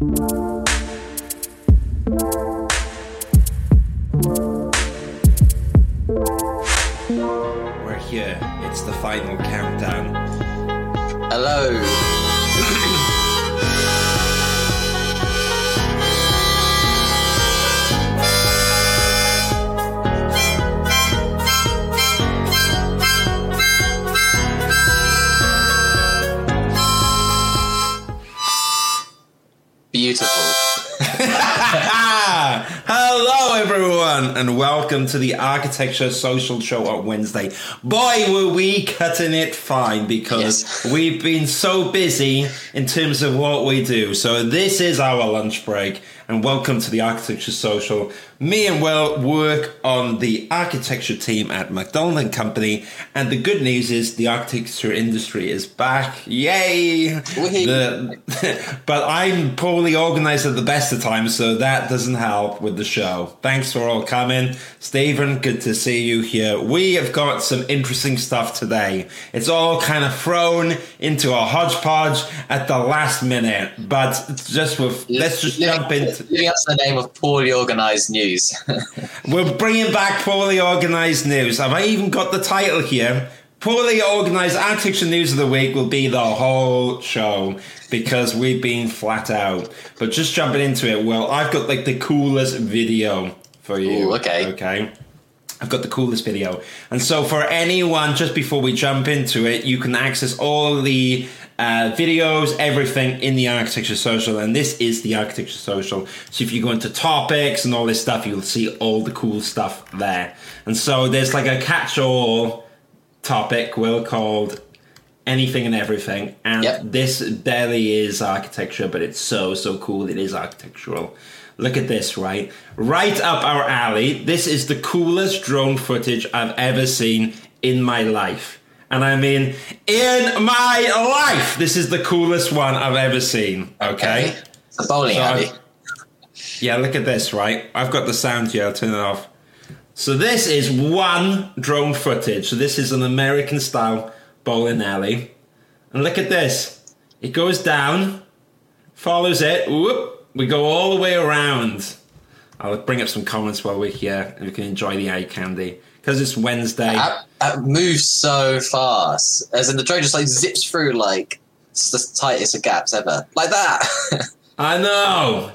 We're here. It's the final countdown. Hello. And welcome to the Architecture Social Show on Wednesday. Boy, were we cutting it fine because Yes. we've been so busy in terms of what we do. So this is our lunch break, and welcome to the Architecture Social. Me and Will work on the architecture team at McDonald and Company, and the good news is the architecture industry is back. Yay! The- but I'm poorly organized at the best of times, so that doesn't help with the show. Thanks for all coming. Stephen, good to see you here. We have got some interesting stuff today. It's all kind of thrown into a hodgepodge at the last minute, but just with, let's just jump into. Living up to the name of poorly organised news. We're bringing back poorly organized news. Have I even got the title here? Poorly organized architecture news of the week will be the whole show because we've been flat out. But just jumping into it, well, I've got like the coolest video for you. Ooh, okay. Okay. I've got the coolest video. And so, for anyone, just before we jump into it, you can access all the uh, videos, everything in the Architecture Social. And this is the Architecture Social. So, if you go into topics and all this stuff, you'll see all the cool stuff there. And so, there's like a catch all topic, Will, called anything and everything. And Yep. this barely is architecture, but it's so, so cool. It is architectural. Look at this, right? Right up our alley. This is the coolest drone footage I've ever seen in my life. And I mean, in my life, this is the coolest one I've ever seen. Okay? It's a bowling So alley. Yeah, look at this, right? I've got the sound here, I'll turn it off. So this is one drone footage. So this is an American style bowling alley. And look at this. It goes down, follows it, whoop, we go all the way around. I'll bring up some comments while we're here and we can enjoy the eye candy. Because it's Wednesday. That moves so fast. As in the drone just like zips through like the tightest of gaps ever. Like that. I know.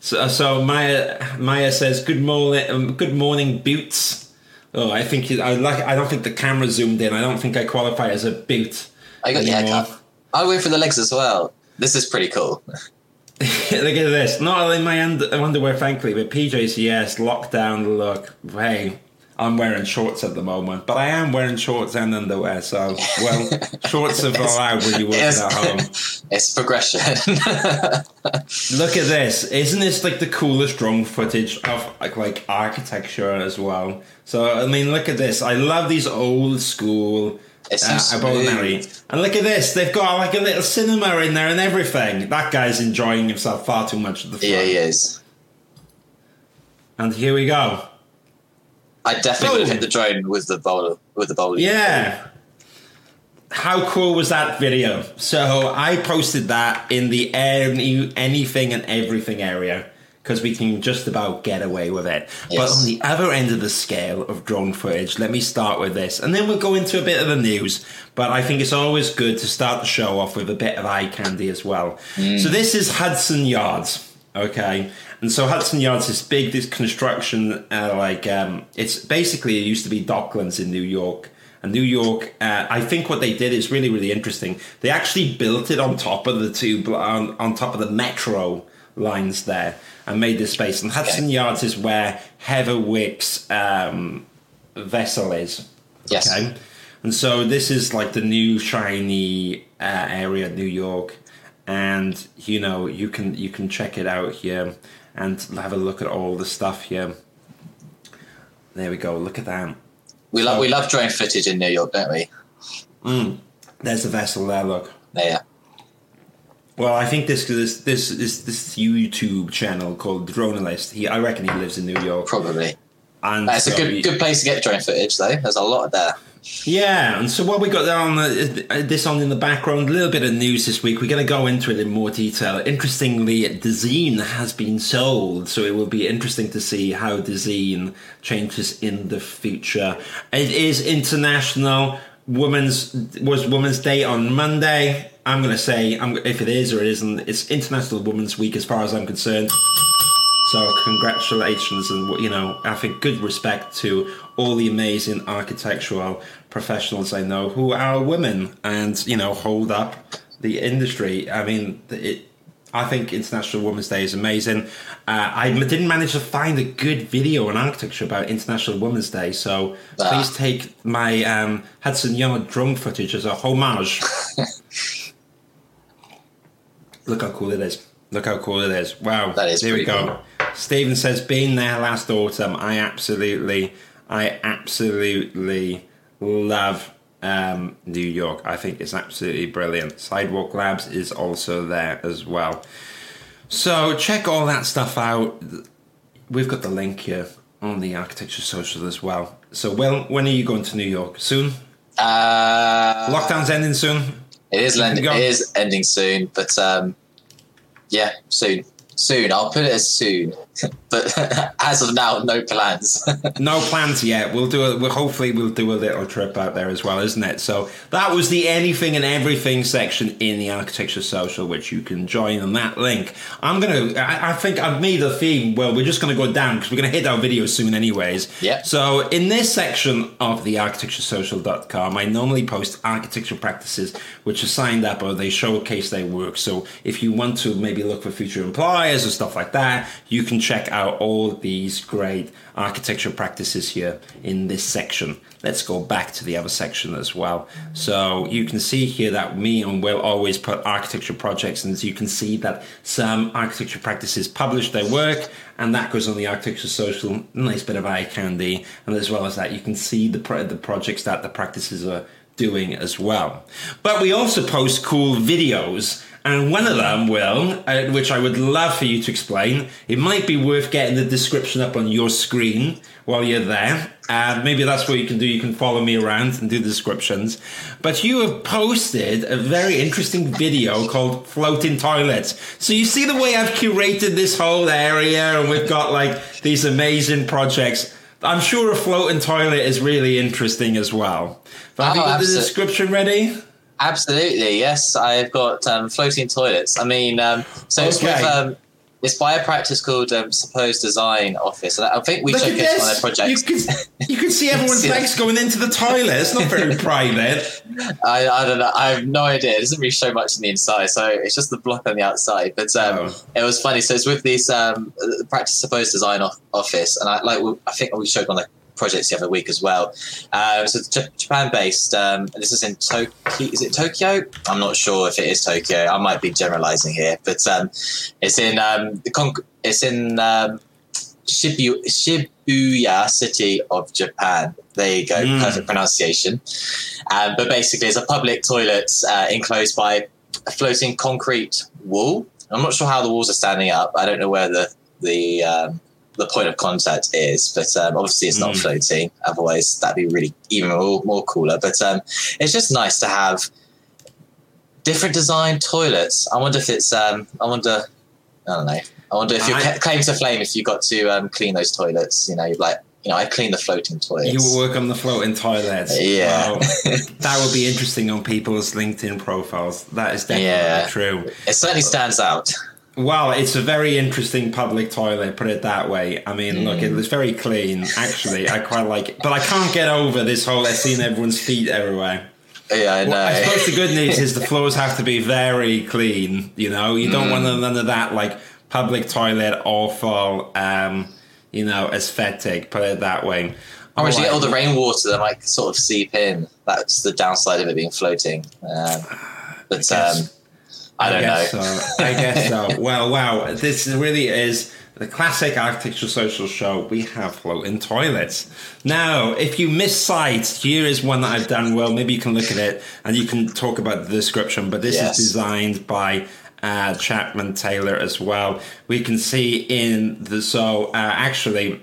So, so Maya Maya says good morning, um, good morning, boots. Oh, I think I like. I don't think the camera zoomed in. I don't think I qualify as a boot. I got the anymore. haircut. I went for the legs as well. This is pretty cool. Look at this. Not only my under, underwear, frankly, but PJs. Yes, lockdown look. Hey, I'm wearing shorts at the moment, but I am wearing shorts and underwear. So, well, shorts are allowed when you work at home. It's progression. Look at this! Isn't this like the coolest drone footage of like, like architecture as well? So I mean, look at this! I love these old school It's uh, so. And look at this! They've got like a little cinema in there and everything. That guy's enjoying himself far too much at the front. yeah, he is. And here we go. I definitely would have hit the drone with the bowl with the bowling. Yeah. How cool was that video? So I posted that in the any, anything and everything area because we can just about get away with it. But on the other end of the scale of drone footage, let me start with this, and then we'll go into a bit of the news. But I think it's always good to start the show off with a bit of eye candy as well. Mm. So this is Hudson Yards, okay. And so Hudson Yards is big. This construction, uh, like um, it's basically it used to be Docklands in New York. And New York, uh, I think what they did is really, really interesting. They actually built it on top of the two, on, on top of the metro lines there, and made this space. And Hudson Yards is where Heatherwick's um, vessel is. Yes. Okay. And so this is like the new shiny uh, area of New York, and you know you can you can check it out here and have a look at all the stuff here. There we go. Look at that. We love we love drone footage in New York, don't we? Mm. There's the vessel there. Look. There yeah. Well, I think this this this this, this YouTube channel called Dronalist. He, I reckon he lives in New York. Probably. And That's a good he- good place to get drone footage though. There's a lot there. Yeah, and so what we got on the, uh, this on in the background, a little bit of news this week. We're going to go into it in more detail. Interestingly, Dezeen has been sold, so it will be interesting to see how Dezeen changes in the future. It is International Women's was Women's Day on Monday. I'm going to say, I'm, if it is or it isn't, it's International Women's Week as far as I'm concerned. So congratulations, and you know, I think good respect to all the amazing architectural professionals I know who are women and you know hold up the industry. I mean, it. I think International Women's Day is amazing. Uh, I didn't manage to find a good video on architecture about International Women's Day, so ah. please take my um, Hudson Yard drone footage as a homage. Look how cool it is. Look how cool it is. Wow. That is There we go. Cool. Stephen says, being there last autumn, I absolutely, I absolutely love um, New York. I think it's absolutely brilliant. Sidewalk Labs is also there as well. So check all that stuff out. We've got the link here on the Architecture Social as well. So when when are you going to New York? Soon? Uh, Lockdown's ending soon. It is, it is ending soon, but um, yeah, soon. Soon. I'll put it as soon. but as of now, no plans. no plans yet. We'll do it. We'll, hopefully, we'll do a little trip out there as well, isn't it? So that was the anything and everything section in the Architecture Social, which you can join on that link. I'm gonna. I, I think I've made a theme. Well, we're just gonna go down because we're gonna hit our video soon, anyways. Yeah. So in this section of the architecturesocial.com, I normally post architecture practices which are signed up or they showcase their work. So if you want to maybe look for future employers or stuff like that, you can check out all these great architecture practices here in this section. Let's go back to the other section as well. So you can see here that me and Will always put architecture projects, and as you can see that some architecture practices publish their work, and that goes on the architecture social. Nice bit of eye candy, and as well as that, you can see the pro- the projects that the practices are doing as well. But we also post cool videos and one of them, Will, uh, which I would love for you to explain, it might be worth getting the description up on your screen while you're there. Uh, maybe that's what you can do. You can follow me around and do the descriptions. But you have posted a very interesting video called Floating Toilets. So you see the way I've curated this whole area and we've got like these amazing projects. I'm sure a floating toilet is really interesting as well. But have oh, you got the description ready? Absolutely, yes. I've got um, floating toilets. I mean, um, so okay. it's with um, it's by a practice called um, Supposed Design Office, and I think we showcased one of their projects. You can, you can see everyone's legs going into the toilet. It's not very private. I, I don't know. I have no idea. It doesn't really show much on the inside, so it's just the block on the outside. But um, oh. it was funny. So it's with this um, practice Supposed Design Office, and I like I think we showed one of projects the other week as well. Uh, so J- Japan based. Um, this is in Tokyo. Is it Tokyo? I'm not sure if it is Tokyo. I might be generalizing here, but um, it's in um, the con- it's in um, Shibuya, Shibuya city of Japan. There you go, mm. perfect pronunciation. Um, but basically, it's a public toilet uh, enclosed by a floating concrete wall. I'm not sure how the walls are standing up. I don't know where the the um, the point of contact is. But um, obviously, it's not mm. floating. Otherwise, that'd be really even more, more cooler. But um, it's just nice to have different design toilets. I wonder if it's. Um, I wonder. I don't know. I wonder if your claim to flame if you got to um, clean those toilets. You know, like you know, I clean the floating toilets. You will work on the floating toilets. Yeah, that would be interesting on people's LinkedIn profiles. That is definitely yeah. true. It certainly stands out. Well, it's a very interesting public toilet, put it that way. I mean, mm. look, it was very clean, actually. I quite like it. But I can't get over this whole I've seen everyone's feet everywhere. Yeah, I know. Well, I suppose the good news is the floors have to be very clean, you know? You don't mm. want none of that, like, public toilet, awful, um, you know, aesthetic, put it that way. Or actually, all the rainwater that might sort of seep in. That's the downside of it being floating. Um, but, um, I don't I guess know. So. I guess so. Well, wow. This really is the classic architectural social show. We have floating toilets. Now, if you miss sight, here is one that I've done well. Maybe you can look at it and you can talk about the description. But this yes. is designed by uh, Chapman Taylor as well. We can see in the so uh, actually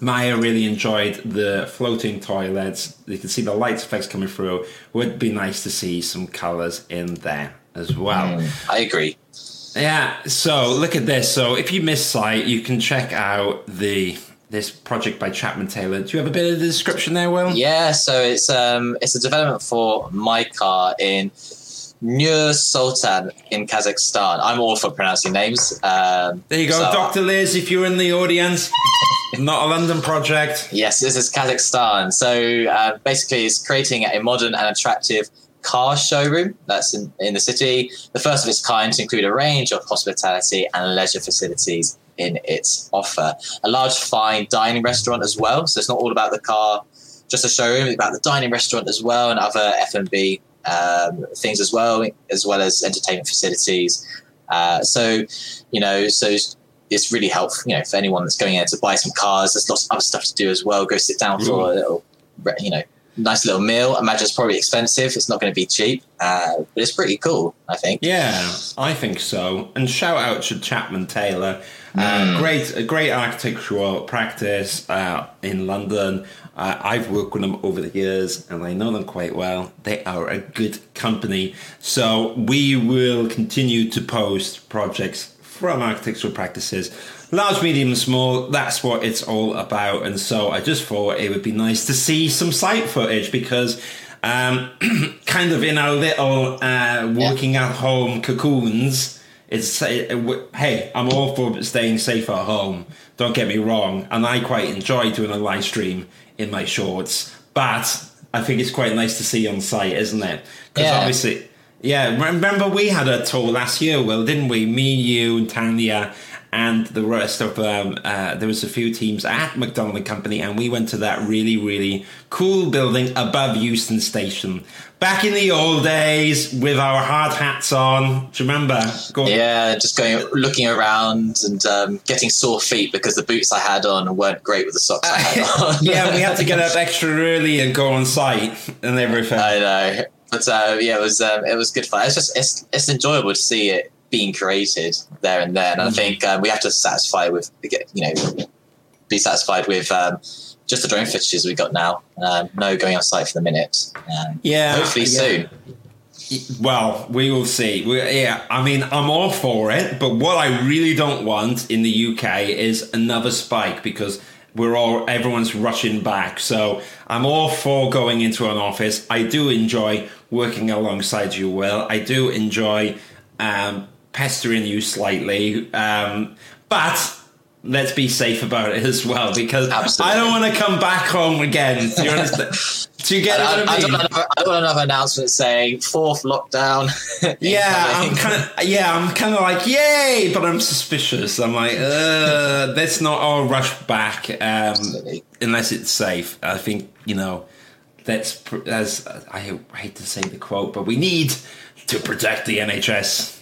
Maya really enjoyed the floating toilets. You can see the light effects coming through. Would be nice to see some colors in there as well. Mm, I agree. Yeah. So look at this. So if you miss sight, you can check out the this project by Chapman Taylor. Do you have a bit of the description there, Will? Yeah. So it's um it's a development for my car in Nur Sultan in Kazakhstan. I'm all for pronouncing names. Um, there you go, so, Dr. Liz, if you're in the audience. Not a London project. Yes, this is Kazakhstan. So uh, basically, it's creating a modern and attractive car showroom that's in, in the city, the first of its kind to include a range of hospitality and leisure facilities in its offer. A large, fine dining restaurant as well. So it's not all about the car, just a showroom, it's about the dining restaurant as well and other F&B um, things as well, as well as entertainment facilities. Uh, so, you know, so it's really helpful, you know, for anyone that's going in to buy some cars. There's lots of other stuff to do as well. Go sit down for a little, you know, nice little meal. I imagine it's probably expensive. It's not going to be cheap, uh, but it's pretty cool. I think. Yeah, I think so. And shout out to Chapman Taylor. Uh, mm. great, a great architectural practice uh, in London. Uh, I've worked with them over the years and I know them quite well. They are a good company. So we will continue to post projects from architectural practices, large, medium, and small. That's what it's all about. And so I just thought it would be nice to see some site footage because. Um, kind of in our little uh, working at home cocoons, it's uh, hey, I'm all for staying safe at home. Don't get me wrong, and I quite enjoy doing a live stream in my shorts. But I think it's quite nice to see on site, isn't it? Because yeah. obviously, yeah. Remember we had a tour last year, Will, didn't we? Me, you, and Tanya, and the rest of um, uh, there was a few teams at McDonald and Company, and we went to that really, really cool building above Euston Station. Back in the old days, with our hard hats on. Do you remember? Yeah, just going, looking around and um, getting sore feet because the boots I had on weren't great with the socks I had on. yeah, we had to get up extra early and go on site and everything. I know, but uh, yeah, it was um, it was good fun. It's just it's it's enjoyable to see it being created there and then. And I mm. think um, we have to satisfy with, you know, be satisfied with um, just the drone footages we got now. Um, no going on site for the minute. Um, yeah, hopefully yeah. soon. Well, we will see. We, yeah, I mean, I'm all for it, but what I really don't want in the UK is another spike because we're all everyone's rushing back. So I'm all for going into an office. I do enjoy working alongside you, Will. I do enjoy um, pestering you slightly. Um, but let's be safe about it as well because Absolutely. I don't want to come back home again. Do you understand? Do you get I, I, I, don't want another announcement saying fourth lockdown. yeah, I'm kind of yeah, I'm kind of like yay, but I'm suspicious. I'm like, uh, let's not all rush back um, unless it's safe. I think you know that's as I hate to say the quote, but we need to protect the NHS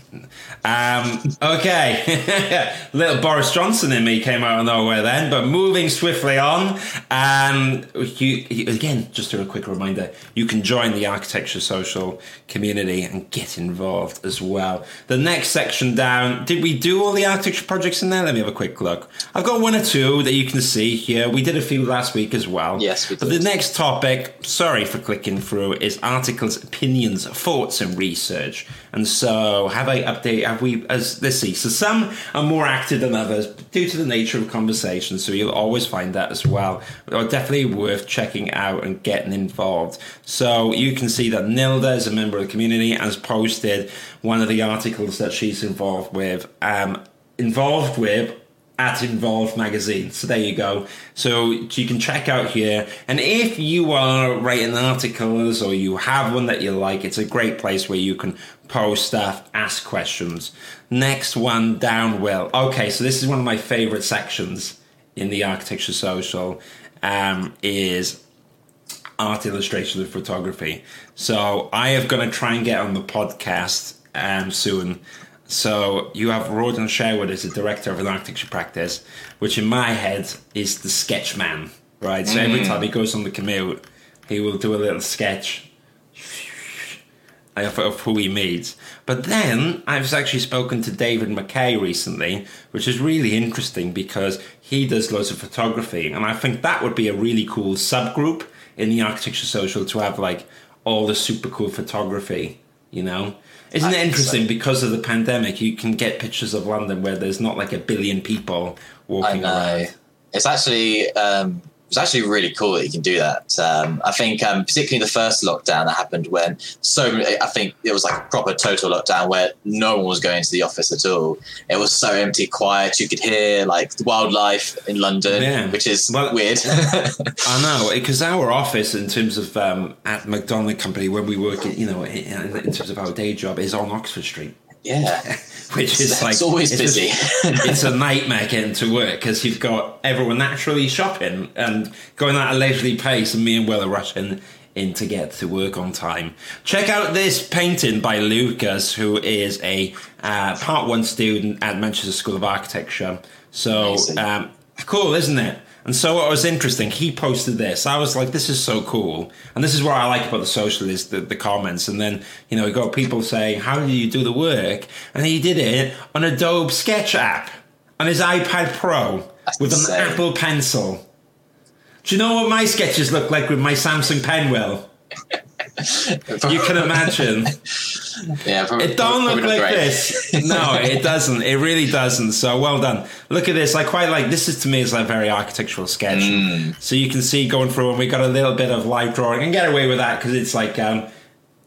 um, okay, little Boris Johnson in me came out of nowhere then, but moving swiftly on. Um, you, you, again, just a quick reminder: you can join the architecture social community and get involved as well. The next section down, did we do all the architecture projects in there? Let me have a quick look. I've got one or two that you can see here. We did a few last week as well. Yes, we did. But the next topic, sorry for clicking through, is articles, opinions, thoughts, and research. And so, have I update? Have we? As let's see. So some are more active than others due to the nature of conversation. So you'll always find that as well. But definitely worth checking out and getting involved. So you can see that Nilda is a member of the community and has posted one of the articles that she's involved with. Um, involved with at Involved Magazine. So there you go. So you can check out here. And if you are writing articles or you have one that you like, it's a great place where you can post stuff, ask questions. Next one down, Will. Okay, so this is one of my favorite sections in the Architecture Social um, is art illustration and photography. So I am going to try and get on the podcast um, soon so you have Rodan Sherwood as the director of an architecture practice, which in my head is the sketch man, right? So mm. every time he goes on the commute, he will do a little sketch. of, of who he meets. But then I've actually spoken to David McKay recently, which is really interesting because he does loads of photography, and I think that would be a really cool subgroup in the architecture social to have like all the super cool photography. You know, isn't it interesting so. because of the pandemic? You can get pictures of London where there's not like a billion people walking around. It's actually um, it's actually really cool that you can do that. Um, I think, um, particularly the first lockdown that happened when so I think it was like a proper total lockdown where no one was going to the office at all. It was so empty, quiet. You could hear like the wildlife in London, yeah. which is well, weird. I know because our office, in terms of um, at McDonald Company, when we work, you know, in, in terms of our day job, is on Oxford Street. Yeah. Which is like it's always busy. it's a nightmare getting to work because you've got everyone naturally shopping and going at a leisurely pace, and me and Will are rushing in to get to work on time. Check out this painting by Lucas, who is a uh, part one student at Manchester School of Architecture. So um, cool, isn't it? And so what was interesting, he posted this. I was like, this is so cool. And this is what I like about the social is the, the comments. And then, you know, you got people saying, how do you do the work? And he did it on Adobe Sketch app on his iPad Pro That's with an Apple Pencil. Do you know what my sketches look like with my Samsung pen, Will? you can imagine. Yeah, probably, it don't look like this. No, it doesn't. It really doesn't. So well done. Look at this. I quite like this. Is to me is like a very architectural sketch. Mm. So you can see going through, and we got a little bit of live drawing, and get away with that because it's like um,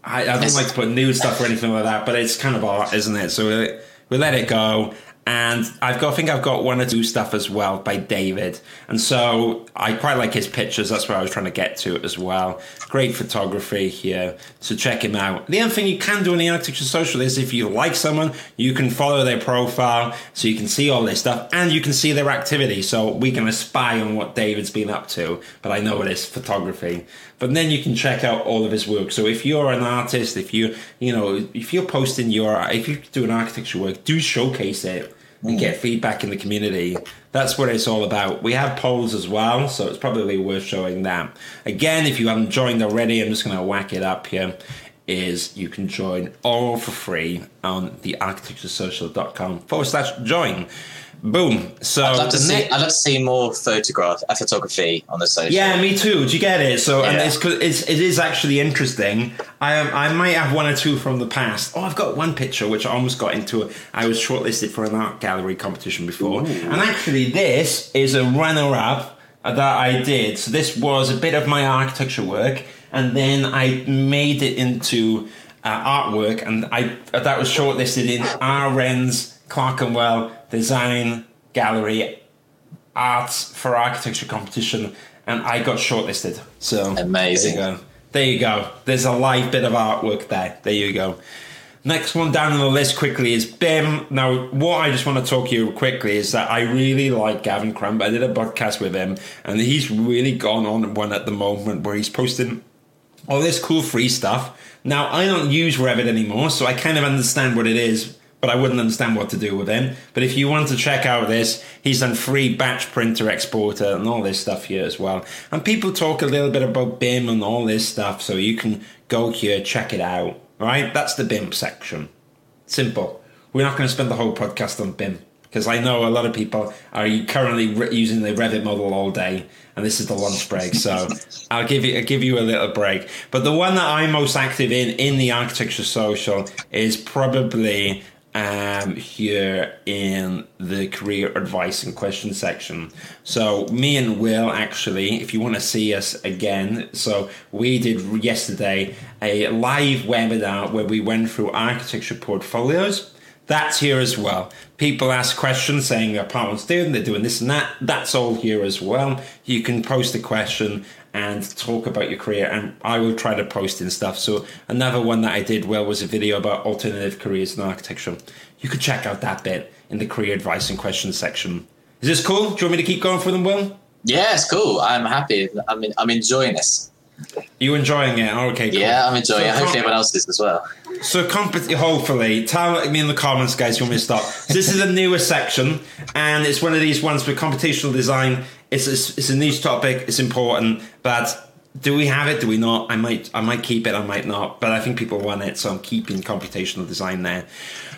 I, I don't it's, like to put nude stuff or anything like that, but it's kind of art, isn't it? So we, we let it go and I've got I think I've got one or two stuff as well by David, and so I quite like his pictures. That's where I was trying to get to as well. Great photography here, so check him out. The other thing you can do on the Architecture Social is if you like someone, you can follow their profile, so you can see all their stuff, and you can see their activity. So we can spy on what David's been up to. But I know it is photography. But then you can check out all of his work. So if you're an artist, if you you know if you're posting your if you do an architecture work, do showcase it and mm. get feedback in the community. That's what it's all about. We have polls as well, so it's probably worth showing that. Again, if you haven't joined already, I'm just going to whack it up here. Is you can join all for free on the architecturesocial.com forward slash join. Boom. So I'd love to see. I'd love to see more photograph, uh, photography on the social. Yeah, me too. Do you get it? So, yeah. and it's, it's it is actually interesting. I um, I might have one or two from the past. Oh, I've got one picture which I almost got into. I was shortlisted for an art gallery competition before, Ooh. and actually, this is a runner-up that I did. So this was a bit of my architecture work, and then I made it into uh, artwork, and I that was shortlisted in Ahrens Clerkenwell Design Gallery Arts for Architecture competition, and I got shortlisted. So amazing. There you go. There you go. There's a live bit of artwork there. There you go. Next one down on the list quickly is BIM. Now, what I just want to talk to you quickly is that I really like Gavin Crump. I did a podcast with him, and he's really gone on one at the moment where he's posting all this cool free stuff. Now, I don't use Revit anymore, so I kind of understand what it is but I wouldn't understand what to do with him. But if you want to check out this, he's done free batch printer exporter and all this stuff here as well. And people talk a little bit about BIM and all this stuff, so you can go here, check it out. Right? That's the BIM section. Simple. We're not going to spend the whole podcast on BIM because I know a lot of people are currently re- using the Revit model all day, and this is the lunch break. So I'll give you I'll give you a little break. But the one that I'm most active in in the architecture social is probably um, here in the career advice and question section. So, me and Will actually, if you want to see us again, so we did yesterday a live webinar where we went through architecture portfolios. That's here as well. People ask questions saying they're part one they're doing this and that. That's all here as well. You can post a question and talk about your career and I will try to post and stuff. So another one that I did well was a video about alternative careers in architecture. You could check out that bit in the career advice and questions section. Is this cool? Do you want me to keep going for them, Will? Yeah, it's cool. I'm happy. I'm I'm enjoying this. You enjoying it? Okay, cool. Yeah, I'm enjoying so, it. Hopefully, everyone else is as well. So, comp- hopefully, tell me in the comments, guys, you want me to stop. So this is a newer section, and it's one of these ones for computational design. It's, it's, it's a niche topic, it's important, but do we have it? Do we not? I might I might keep it. I might not. But I think people want it, so I'm keeping computational design there.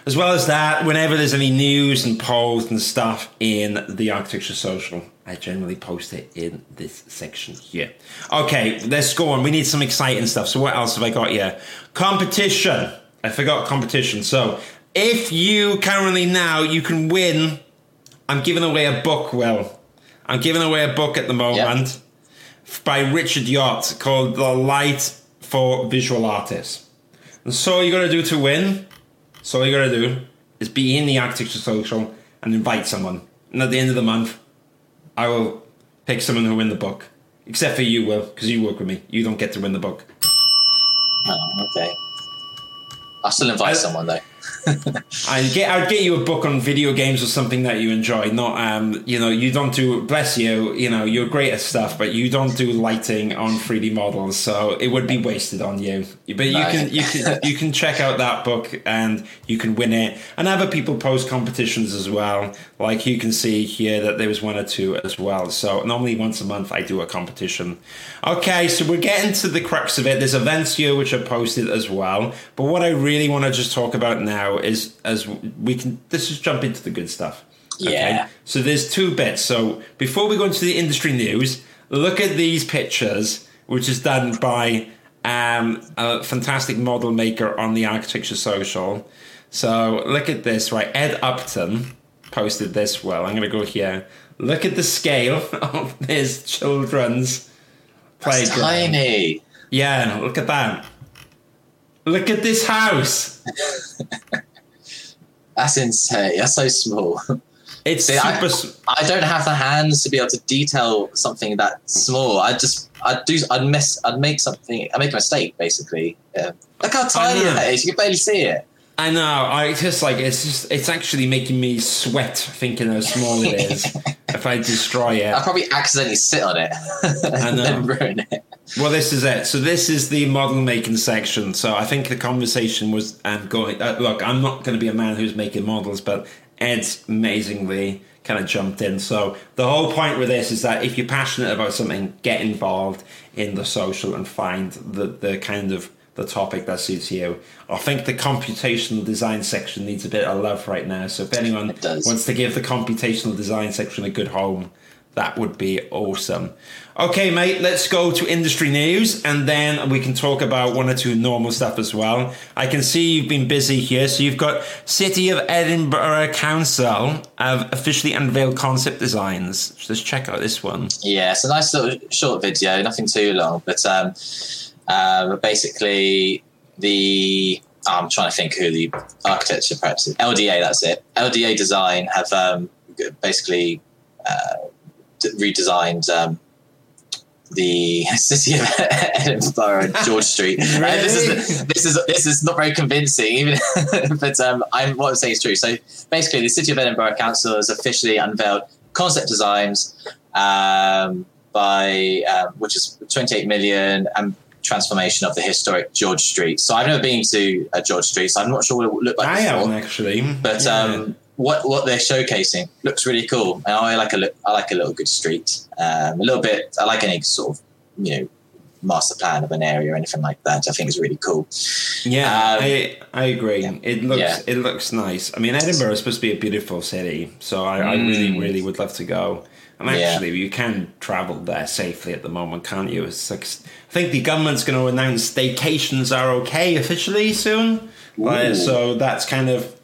As well as that, whenever there's any news and polls and stuff in the Architecture Social, I generally post it in this section here. Okay, let's go on. We need some exciting stuff. So what else have I got here? Competition. I forgot competition. So if you currently now you can win, I'm giving away a book. Will I'm giving away a book at the moment yep. by Richard Yot called "The Light for Visual Artists." And so all you got to do to win, so all you got to do is be in the Architecture Social and invite someone. And at the end of the month, I will pick someone who win the book. Except for you, Will, because you work with me. You don't get to win the book. Oh, okay. I'll still invite I, someone though. I'd get I'd get you a book on video games or something that you enjoy. Not um, you know, you don't do bless you, you know, you're great at stuff, but you don't do lighting on 3D models, so it would be wasted on you. But you can you can you can check out that book and you can win it. And other people post competitions as well. Like you can see here that there was one or two as well. So normally once a month I do a competition. Okay, so we're getting to the crux of it. There's events here which are posted as well. But what I really want to just talk about now is as we can let's just jump into the good stuff. Okay? Yeah. So there's two bits. So before we go into the industry news, look at these pictures, which is done by um, a fantastic model maker on the Architecture Social. So look at this, right? Ed Upton posted this well. I'm going to go here. Look at the scale of this children's playground. tiny. Yeah, look at that. Look at this house. That's insane. That's so small. It's See, super. I, I, don't have the hands to be able to detail something that small. I just, I'd do, I'd miss, I'd make something, I make a mistake basically. Yeah. Look how tiny it is. You can barely see it. I know. I just like it's just it's actually making me sweat thinking how small it is. if I destroy it, I'll probably accidentally sit on it and then ruin it. Well, this is it. So this is the model making section. So I think the conversation was um, going. Uh, look, I'm not going to be a man who's making models, but Ed's amazingly kind of jumped in. So the whole point with this is that if you're passionate about something, get involved in the social and find the the kind of the topic that suits you. I think the computational design section needs a bit of love right now. So if anyone wants to give the computational design section a good home, that would be awesome. Okay, mate, let's go to industry news and then we can talk about one or two normal stuff as well. I can see you've been busy here. So you've got City of Edinburgh Council have officially unveiled concept designs. Let's check out this one. Yeah, it's a nice little short video, nothing too long, but um, um, basically, the I'm trying to think who the architecture practice is. LDA, that's it. LDA Design have um, basically uh, redesigned um, the city of Edinburgh, George Street. really? uh, this is this is this is not very convincing, even. but um, I'm what I'm saying is true. So basically, the city of Edinburgh Council has officially unveiled concept designs um, by um, which is 28 million and transformation of the historic George Street. So I've never been to a George Street, so I'm not sure what it would look like. I before. haven't actually, but yeah. um, what what they're showcasing looks really cool. And I like a look, I like a little good street. Um, a little bit. I like any sort of you know master plan of an area or anything like that. I think is really cool. Yeah, um, I I agree. Yeah. It looks yeah. it looks nice. I mean, Edinburgh is supposed to be a beautiful city, so I, mm. I really really would love to go. And actually, yeah. you can travel there safely at the moment, can't you? It's like, I think the government's going to announce staycations are okay officially soon. So that's kind of,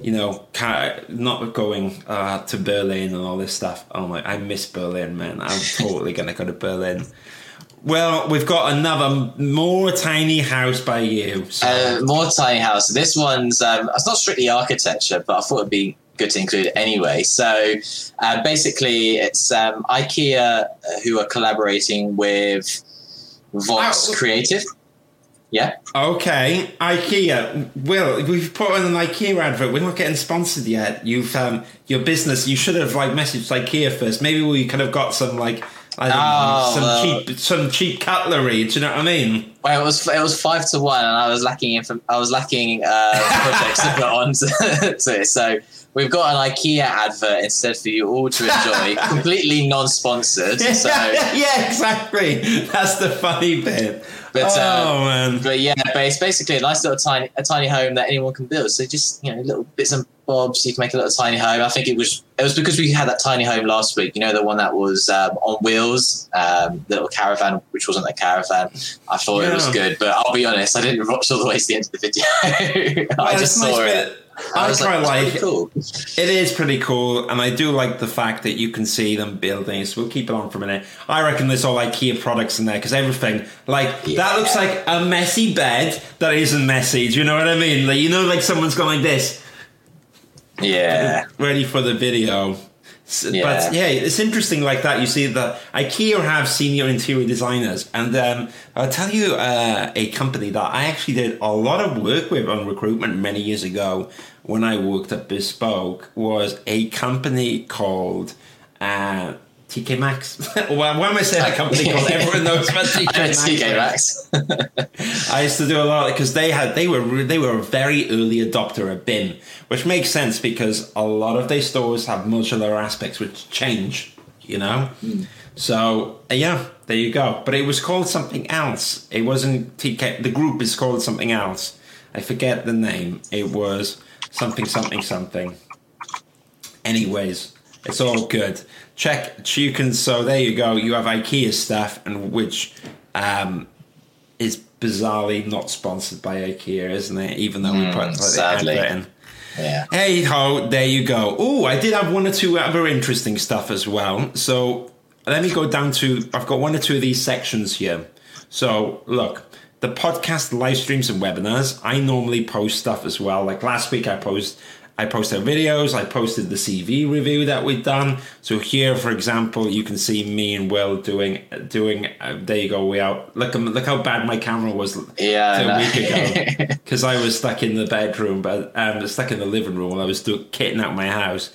you know, not going uh, to Berlin and all this stuff. Oh my, I miss Berlin, man. I'm totally going to go to Berlin. Well, we've got another more tiny house by you. So. Uh, more tiny house. This one's um, it's not strictly architecture, but I thought it'd be good to include anyway. So uh, basically, it's um, IKEA uh, who are collaborating with Vox oh, Creative. Yeah. Okay, IKEA. Will we've put on an IKEA advert. We're not getting sponsored yet. You've um, your business. You should have like messaged IKEA first. Maybe we could have got some like I don't oh, know, some well, cheap some cheap cutlery. Do you know what I mean? Well, it was it was five to one, and I was lacking I was lacking uh, projects to put on to, to it. So we've got an IKEA advert instead for you all to enjoy, completely non-sponsored. So yeah, exactly. That's the funny bit. But, oh um, man! But yeah, but it's basically a nice little tiny a tiny home that anyone can build. So just you know, little bits and bobs. You can make a little tiny home. I think it was it was because we had that tiny home last week. You know, the one that was um, on wheels, um, the little caravan, which wasn't a caravan. I thought yeah. it was good, but I'll be honest, I didn't watch all the way to the end of the video. Well, I just saw nice it. I, I quite like, like cool. it. is pretty cool, and I do like the fact that you can see them building. So we'll keep it on for a minute. I reckon there's all IKEA products in there because everything like yeah. that looks like a messy bed that isn't messy. Do you know what I mean? Like you know, like someone's gone like this. Yeah, ready for the video. Yeah. But yeah, it's interesting like that. You see that IKEA have senior interior designers, and um, I'll tell you uh, a company that I actually did a lot of work with on recruitment many years ago when I worked at Bespoke was a company called uh, TK Maxx. well, when I say a company called, everyone knows about TK Maxx. TK Maxx. I used to do a lot because they had they were they were a very early adopter of BIM, which makes sense because a lot of their stores have modular aspects which change. You know, mm. so uh, yeah, there you go. But it was called something else. It wasn't TK. The group is called something else. I forget the name. It was something something something. Anyways, it's all good. Check you can. So there you go. You have IKEA stuff, and which um, is bizarrely not sponsored by IKEA, isn't it? Even though mm, we put like, sadly. the in. Yeah. Hey ho, there you go. Oh, I did have one or two other interesting stuff as well. So let me go down to. I've got one or two of these sections here. So look, the podcast live streams and webinars, I normally post stuff as well. Like last week, I post I posted videos. I posted the CV review that we've done. So here, for example, you can see me and Will doing doing. Uh, there you go. We out. Look, look how bad my camera was. Yeah, a week ago because I was stuck in the bedroom, but um, stuck in the living room while I was doing kitting out my house.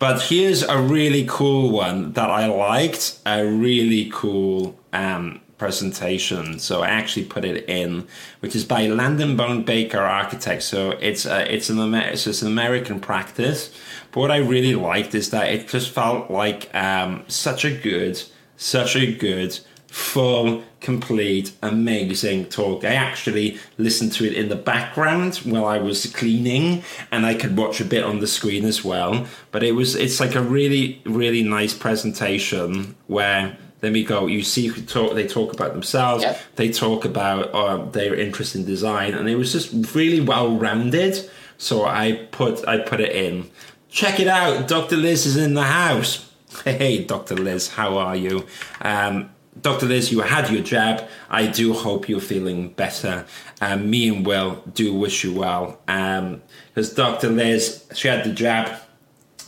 But here's a really cool one that I liked. A really cool um, presentation. So I actually put it in, which is by Land & Bone Baker Architects. So it's a, it's an it's an American practice. But what I really liked is that it just felt like um, such a good, such a good, full, complete, amazing talk. I actually listened to it in the background while I was cleaning, and I could watch a bit on the screen as well. But it was it's like a really really nice presentation where then we go. You see, talk, they talk about themselves. Yep. They talk about uh, their interest in design, and it was just really well rounded. So I put I put it in. Check it out. Dr. Liz is in the house. Hey, Dr. Liz, how are you? Um, Dr. Liz, you had your jab. I do hope you're feeling better. Um, me and Will do wish you well. Because um, Dr. Liz, she had the jab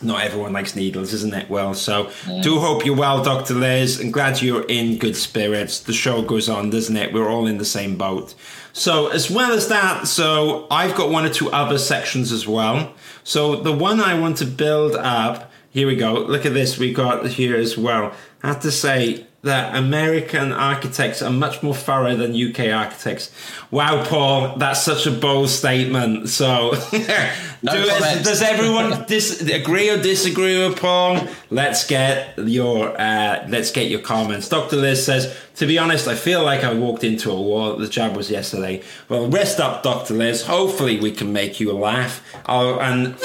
not everyone likes needles, isn't it? Well, so yeah. do hope you're well, Dr. Liz, and glad you're in good spirits. The show goes on, doesn't it? We're all in the same boat. So, as well as that, so I've got one or two other sections as well. So, the one I want to build up, here we go. Look at this, we got here as well. I have to say, that American architects are much more thorough than UK architects. Wow, Paul, that's such a bold statement. So, no do it, does everyone dis- agree or disagree with Paul? Let's get your uh, let's get your comments. Dr. Liz says, to be honest, I feel like I walked into a wall. The job was yesterday. Well, rest up, Dr. Liz. Hopefully, we can make you laugh. Oh, and.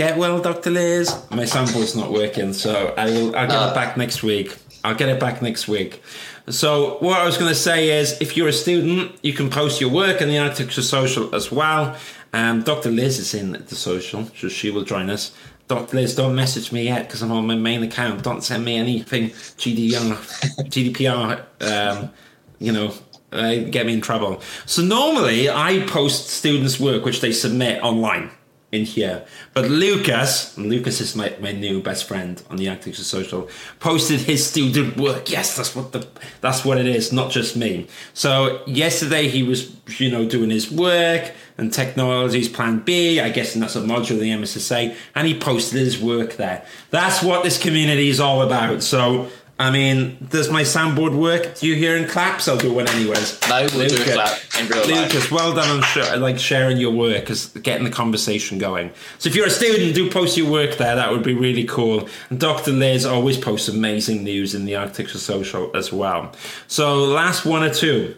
Get well, Dr. Liz. My sample's not working, so I will. I'll get it uh. back next week. I'll get it back next week. So what I was going to say is, if you're a student, you can post your work in the Architecture Social as well. Um, Dr. Liz is in the social, so she will join us. Dr. Liz, don't message me yet because I'm on my main account. Don't send me anything GDPR, GDPR. Um, you know, uh, get me in trouble. So normally I post students' work which they submit online in here. But Lucas, Lucas is my, my new best friend on the Architecture Social, posted his student work. Yes, that's what the that's what it is, not just me. So yesterday he was, you know, doing his work and technologies plan B, I guess and that's a module of the MSSA, and he posted his work there. That's what this community is all about. So I mean, does my soundboard work? Do you hear in claps? I'll do one anyways. No, we'll do a clap in real life. Lucas, well done on sh- like sharing your work, as getting the conversation going. So if you're a student, do post your work there. That would be really cool. And Dr. Liz always posts amazing news in the Architecture Social as well. So last one or two,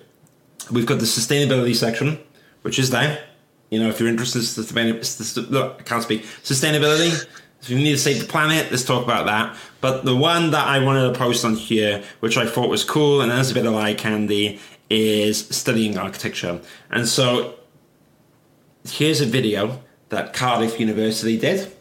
we've got the sustainability section, which is there. You know, if you're interested in sustainability, look, I can't speak sustainability. If you need to save the planet, let's talk about that. But the one that I wanted to post on here, which I thought was cool and has a bit of eye candy, is studying architecture. And so here's a video that Cardiff University did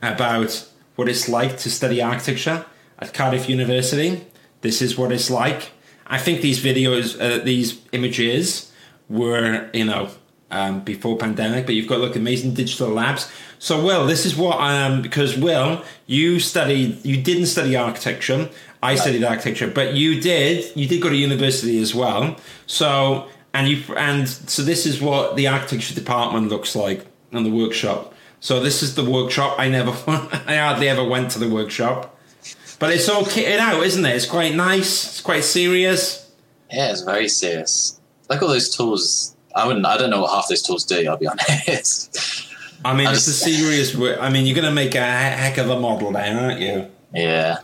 about what it's like to study architecture at Cardiff University. This is what it's like. I think these videos, uh, these images were, you know, um, before pandemic, but you've got like amazing digital labs. So, Will, this is what I am because Will, you studied, you didn't study architecture. I studied architecture, but you did, you did go to university as well. So, and you and so this is what the architecture department looks like in the workshop. So this is the workshop. I never, I hardly ever went to the workshop, but it's all kitted out, isn't it? It's quite nice. It's quite serious. Yeah, it's very serious. Like all those tools I wouldn't. I don't know what half those tools do. I'll be honest. I mean, it's a serious. I mean, you're going to make a heck of a model then, aren't you? Yeah,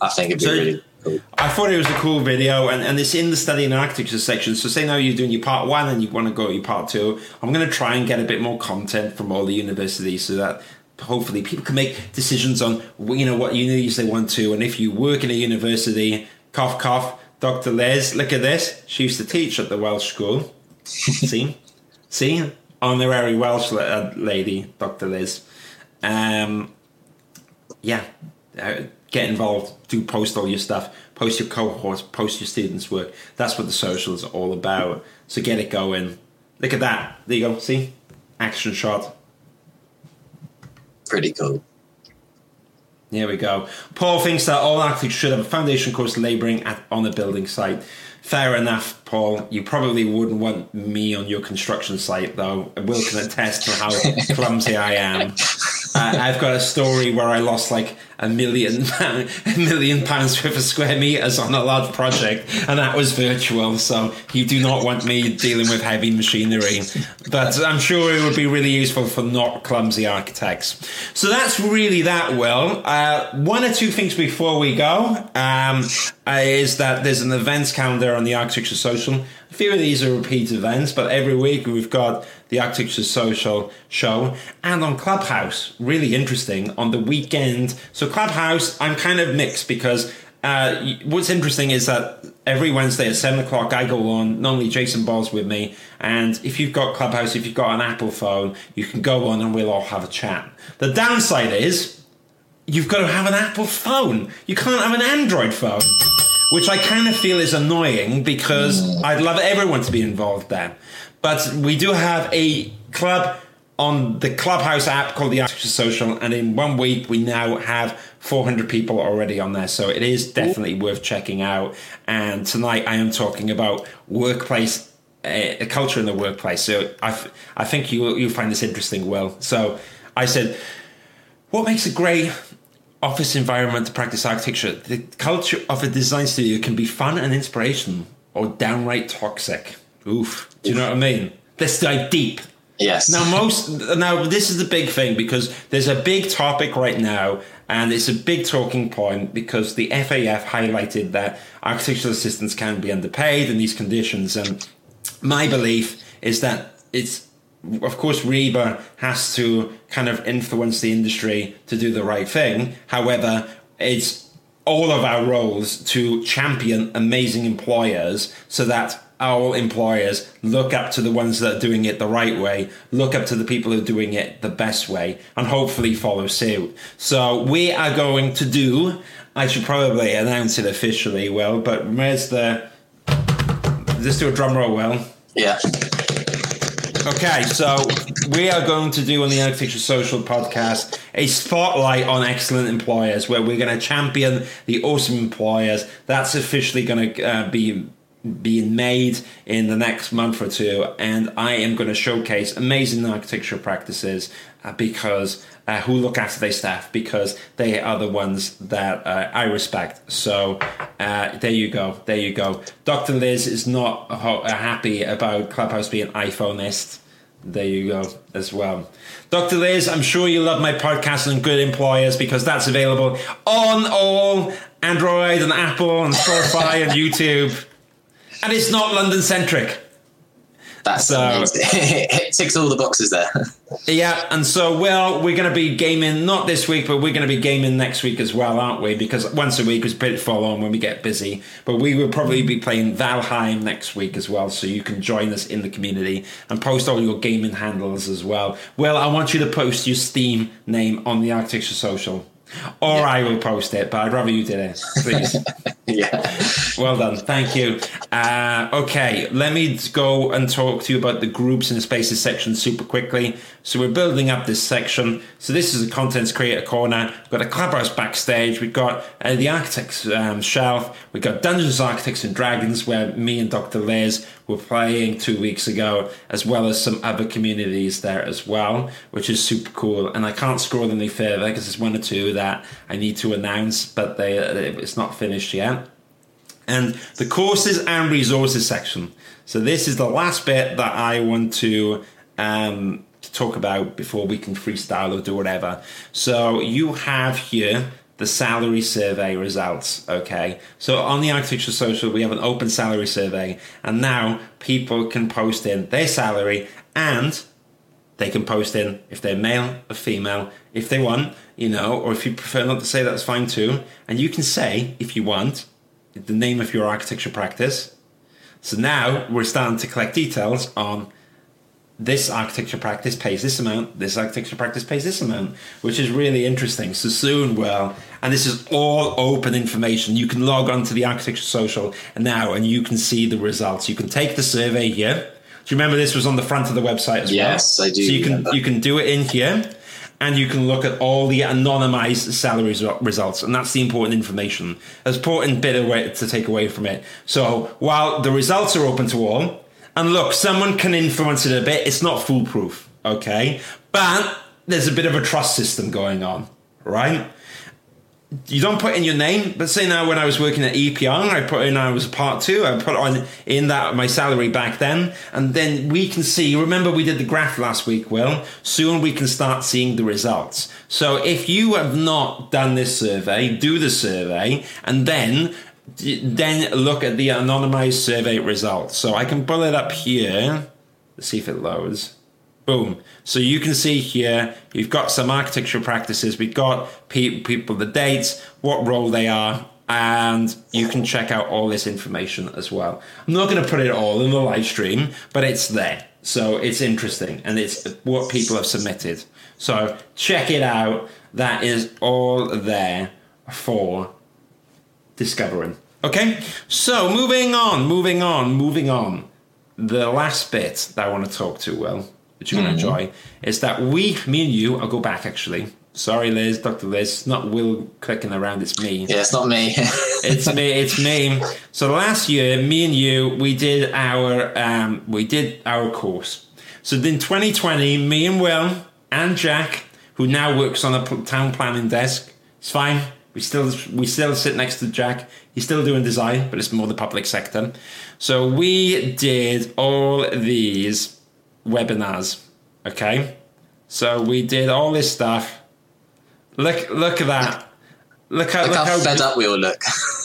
I think it'd be so, really cool. I thought it was a cool video, and, and it's in the study and architecture section. So, say now you're doing your part one and you want to go to your part two. I'm going to try and get a bit more content from all the universities so that hopefully people can make decisions on you know what universities they want to, and if you work in a university, cough cough. Dr. Les, look at this. She used to teach at the Welsh School see, see, honorary Welsh uh, lady, Dr. Liz. Um, yeah, uh, get involved. Do post all your stuff. Post your cohorts. Post your students' work. That's what the social is all about. So get it going. Look at that. There you go. See, action shot. Pretty cool. Here we go. Paul thinks that all athletes should have a foundation course labouring on a building site. Fair enough, Paul. You probably wouldn't want me on your construction site, though. Will can attest to how clumsy I am. Uh, I've got a story where I lost like a million, a million pounds worth of square meters on a large project, and that was virtual. So you do not want me dealing with heavy machinery, but I'm sure it would be really useful for not clumsy architects. So that's really that. Will uh, one or two things before we go um, is that there's an events calendar on the Architecture Social. Few of these are repeat events, but every week we've got the Architecture Social show and on Clubhouse. Really interesting on the weekend. So Clubhouse, I'm kind of mixed because uh, what's interesting is that every Wednesday at seven o'clock I go on. Normally Jason Ball's with me, and if you've got Clubhouse, if you've got an Apple phone, you can go on and we'll all have a chat. The downside is you've got to have an Apple phone. You can't have an Android phone which I kind of feel is annoying because mm. I'd love everyone to be involved there. But we do have a club on the Clubhouse app called the Architecture Social, and in one week we now have 400 people already on there. So it is definitely worth checking out. And tonight I am talking about workplace, uh, culture in the workplace. So I, I think you you'll find this interesting. Well, so I said, what makes a great office environment to practice architecture, the culture of a design studio can be fun and inspirational or downright toxic. Oof. Do you know what I mean? Let's dive deep. Yes. Now, most now this is the big thing because there's a big topic right now, and it's a big talking point because the FAF highlighted that architectural assistants can be underpaid in these conditions, and my belief is that it's of course, RIBA has to kind of influence the industry to do the right thing. However, it's all of our roles to champion amazing employers so that our employers look up to the ones that are doing it the right way, look up to the people who are doing it the best way, and hopefully follow suit. So we are going to do, I should probably announce it officially, well, but where's the, let's do a drum roll, well. Yeah. Okay, so we are going to do on the Architecture Social podcast a spotlight on excellent employers where we're going to champion the awesome employers. That's officially going to uh, be being made in the next month or two, and I am going to showcase amazing architecture practices uh, because uh, who look after their staff because they are the ones that uh, I respect. So uh, there you go, there you go. Dr. Liz is not ho- happy about Clubhouse being iPhoneist. There you go as well. Dr. Liz, I'm sure you love my podcast and good employers because that's available on all Android and Apple and Spotify and YouTube. And it's not London centric. That's so, it ticks all the boxes there. yeah, and so well, we're going to be gaming not this week, but we're going to be gaming next week as well, aren't we? Because once a week is pretty full on when we get busy. But we will probably be playing Valheim next week as well, so you can join us in the community and post all your gaming handles as well. Well, I want you to post your Steam name on the Architecture Social or yeah. I will post it, but I'd rather you did it, please. yeah. Well done. Thank you. Uh, okay, let me go and talk to you about the groups and spaces section super quickly. So we're building up this section. So this is a contents creator corner. We've got a clubhouse backstage. We've got uh, the architects um, shelf. We've got Dungeons, Architects and Dragons, where me and Dr. Liz were playing two weeks ago, as well as some other communities there as well, which is super cool. And I can't scroll any further because there's one or two that I need to announce, but they uh, it's not finished yet. And the courses and resources section. So this is the last bit that I want to um, to talk about before we can freestyle or do whatever. So you have here the salary survey results. Okay, so on the Architecture Social, we have an open salary survey, and now people can post in their salary and they can post in if they're male or female, if they want, you know, or if you prefer not to say, that's fine too. And you can say, if you want, the name of your architecture practice. So now we're starting to collect details on this architecture practice pays this amount, this architecture practice pays this amount, which is really interesting. So soon, well, and this is all open information. You can log on to the architecture social now and you can see the results. You can take the survey here. Do you remember this was on the front of the website as yes, well? Yes, I do. So you can remember. you can do it in here and you can look at all the anonymized salary results and that's the important information. That's important bit of way to take away from it. So while the results are open to all, and look, someone can influence it a bit. It's not foolproof, okay? But there's a bit of a trust system going on, right? You don't put in your name, but say now when I was working at EPR, I put in I was a part two, I put on in that my salary back then, and then we can see. Remember, we did the graph last week, Will. Soon we can start seeing the results. So if you have not done this survey, do the survey, and then then look at the anonymized survey results. So I can pull it up here. Let's see if it loads. Boom. So you can see here, you've got some architectural practices. We've got pe- people, the dates, what role they are, and you can check out all this information as well. I'm not going to put it all in the live stream, but it's there. So it's interesting and it's what people have submitted. So check it out. That is all there for discovering. Okay, so moving on, moving on, moving on. The last bit that I want to talk to, well, that you're going to mm-hmm. enjoy, is that we, me and you, I'll go back actually. Sorry, Liz, Dr. Liz, not Will clicking around, it's me. Yeah, it's not me. it's me, it's me. So last year, me and you, we did our, um, we did our course. So in 2020, me and Will and Jack, who now works on a town planning desk, it's fine. We still we still sit next to Jack. He's still doing design, but it's more the public sector. So we did all these webinars. Okay, so we did all this stuff. Look look at that. Look how, look, look how, how fed up we all look.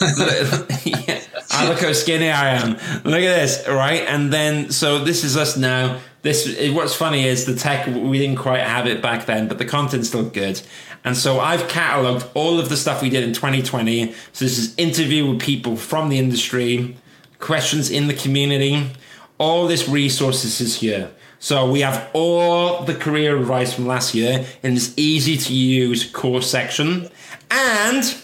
yeah. I look how skinny I am. Look at this, right? And then so this is us now. This what's funny is the tech we didn't quite have it back then, but the content's still good. And so I've cataloged all of the stuff we did in 2020. So this is interview with people from the industry, questions in the community, all this resources is here. So we have all the career advice from last year in this easy to use course section. And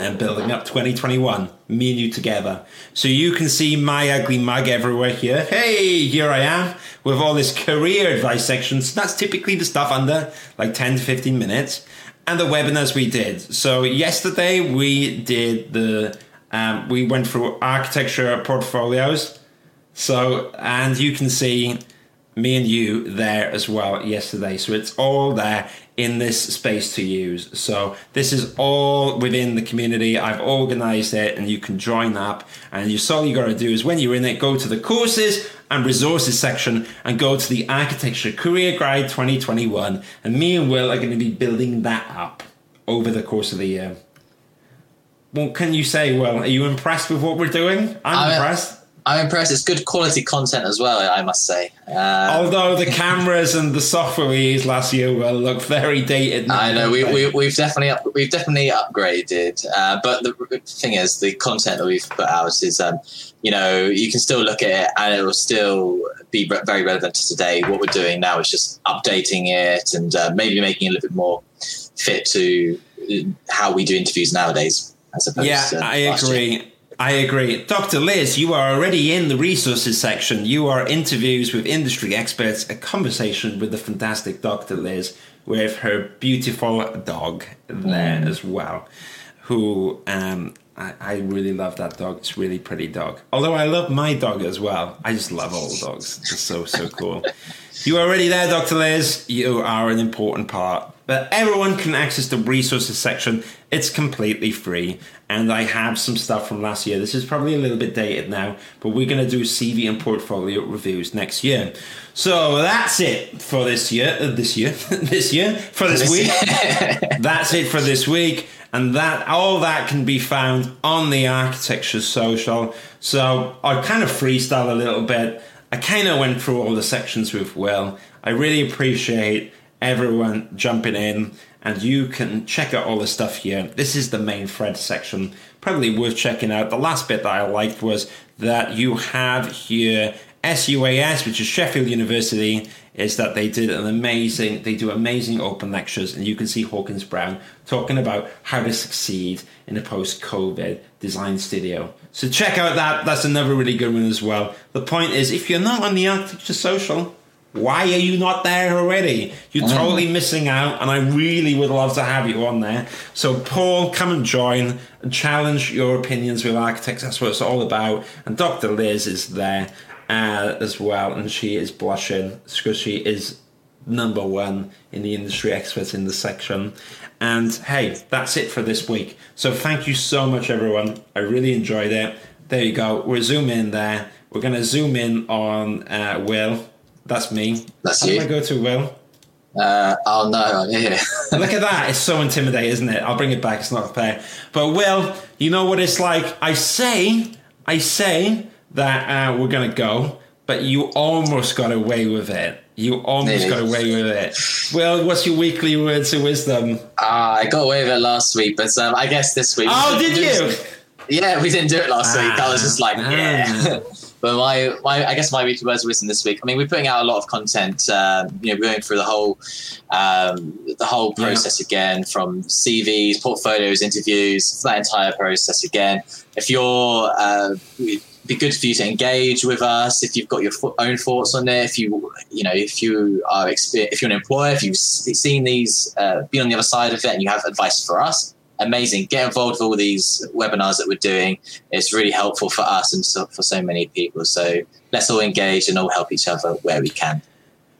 and building up 2021, me and you together. So you can see my ugly mug everywhere here. Hey, here I am with all this career advice sections. That's typically the stuff under like 10 to 15 minutes. And the webinars we did. So yesterday we did the Um, we went through architecture portfolios. So, and you can see me and you there as well yesterday. So it's all there in this space to use. So this is all within the community. I've organized it and you can join up. And you all you got to do is when you're in it, go to the courses and resources section and go to the architecture career guide 2021. And me and Will are going to be building that up over the course of the year. What can you say? Well, are you impressed with what we're doing? I'm, I'm impressed. I'm impressed. It's good quality content as well, I must say. Um, Although the cameras and the software we used last year will look very dated. Now, I know we, we we've definitely up, we've definitely upgraded, uh, but the thing is, the content that we've put out is, um, you know, you can still look at it and it will still be very relevant to today. What we're doing now is just updating it and uh, maybe making it a little bit more fit to uh, how we do interviews nowadays. As opposed yeah, to I agree. Year. I agree. Dr. Liz, you are already in the resources section. You are interviews with industry experts, a conversation with the fantastic Dr. Liz with her beautiful dog there mm. as well, who um, I, I, really love that dog. It's really pretty dog. Although I love my dog as well. I just love all dogs. It's so, so cool. you are already there, Dr. Liz. You are an important part. But everyone can access the resources section. It's completely free and I have some stuff from last year. This is probably a little bit dated now, but we're going to do CV and portfolio reviews next year. So that's it for this year. Uh, this year, this year for this week. that's it for this week, and that all that can be found on the Architecture Social. So I kind of freestyle a little bit. I kind of went through all the sections with Will. I really appreciate everyone jumping in and you can check out all the stuff here. This is the main thread section, probably worth checking out. The last bit that I liked was that you have here SUAS, which is Sheffield University, is that they did an amazing, they do amazing open lectures, and you can see Hawkins Brown talking about how to succeed in a post-COVID design studio. So check out that. That's another really good one as well. The point is, if you're not on the Architecture Social, why are you not there already? You're totally missing out, and I really would love to have you on there. So, Paul, come and join and challenge your opinions with architects. That's what it's all about. And Dr. Liz is there uh, as well, and she is blushing because she is number one in the industry experts in the section. And hey, that's it for this week. So, thank you so much, everyone. I really enjoyed it. There you go. We're zoom in there. We're going to zoom in on uh, Will that's me. That's How you. I go to Will? Uh, oh no, I'm. Look at that. It's so intimidating, isn't it? I'll bring it back. It's not fair. But Will, you know what it's like? I say, I say that uh, we're going to go, but you almost got away with it. You almost got away with it. Well, what's your weekly words of wisdom? Uh, I got away with it last week, but um, I guess this week. Oh, did you? Yeah, we didn't do it last ah, week. I was just like, ah. yeah. But my, my, I guess my weekly words of wisdom this week. I mean, we're putting out a lot of content. Um, you know, we're going through the whole, um, the whole process yeah. again, from CVs, portfolios, interviews, that entire process again. If you're, uh, be good for you to engage with us. If you've got your own thoughts on it, if you, you know, if you are, if you're an employer, if you've seen these, uh, been on the other side of it, and you have advice for us, amazing. Get involved with all these webinars that we're doing. It's really helpful for us and so, for so many people. So let's all engage and all help each other where we can.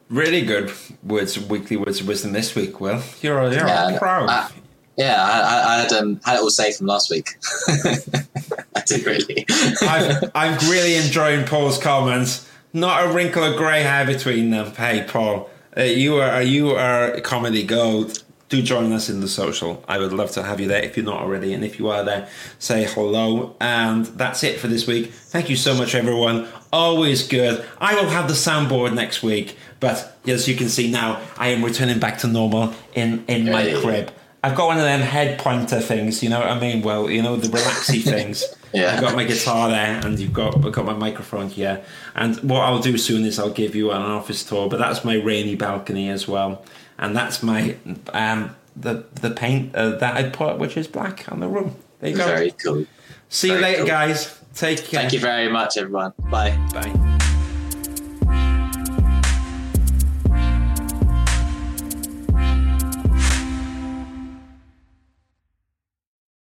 Really good words, weekly words of wisdom this week. Well, you're, you're yeah, proud. I, yeah, I, I had um, had it all saved from last week. I did really. I'm, I'm really enjoying Paul's comments. Not a wrinkle of grey hair between them. Hey, Paul, uh, you are you are comedy gold do join us in the social. I would love to have you there if you're not already. And if you are there, say hello. And that's it for this week. Thank you so much, everyone. Always good. I will have the soundboard next week. But as you can see now, I am returning back to normal in, in my hey. crib. I've got one of them head pointer things, you know what I mean? Well, you know, the relaxy things. yeah. I've got my guitar there and you've got I've got my microphone here. And what I'll do soon is I'll give you an office tour, but that's my rainy balcony as well and that's my um, the the paint uh, that I put, which is black on the room. There you go. Very cool. See very you later, cool. guys. Take care. Thank you very much, everyone. Bye. Bye.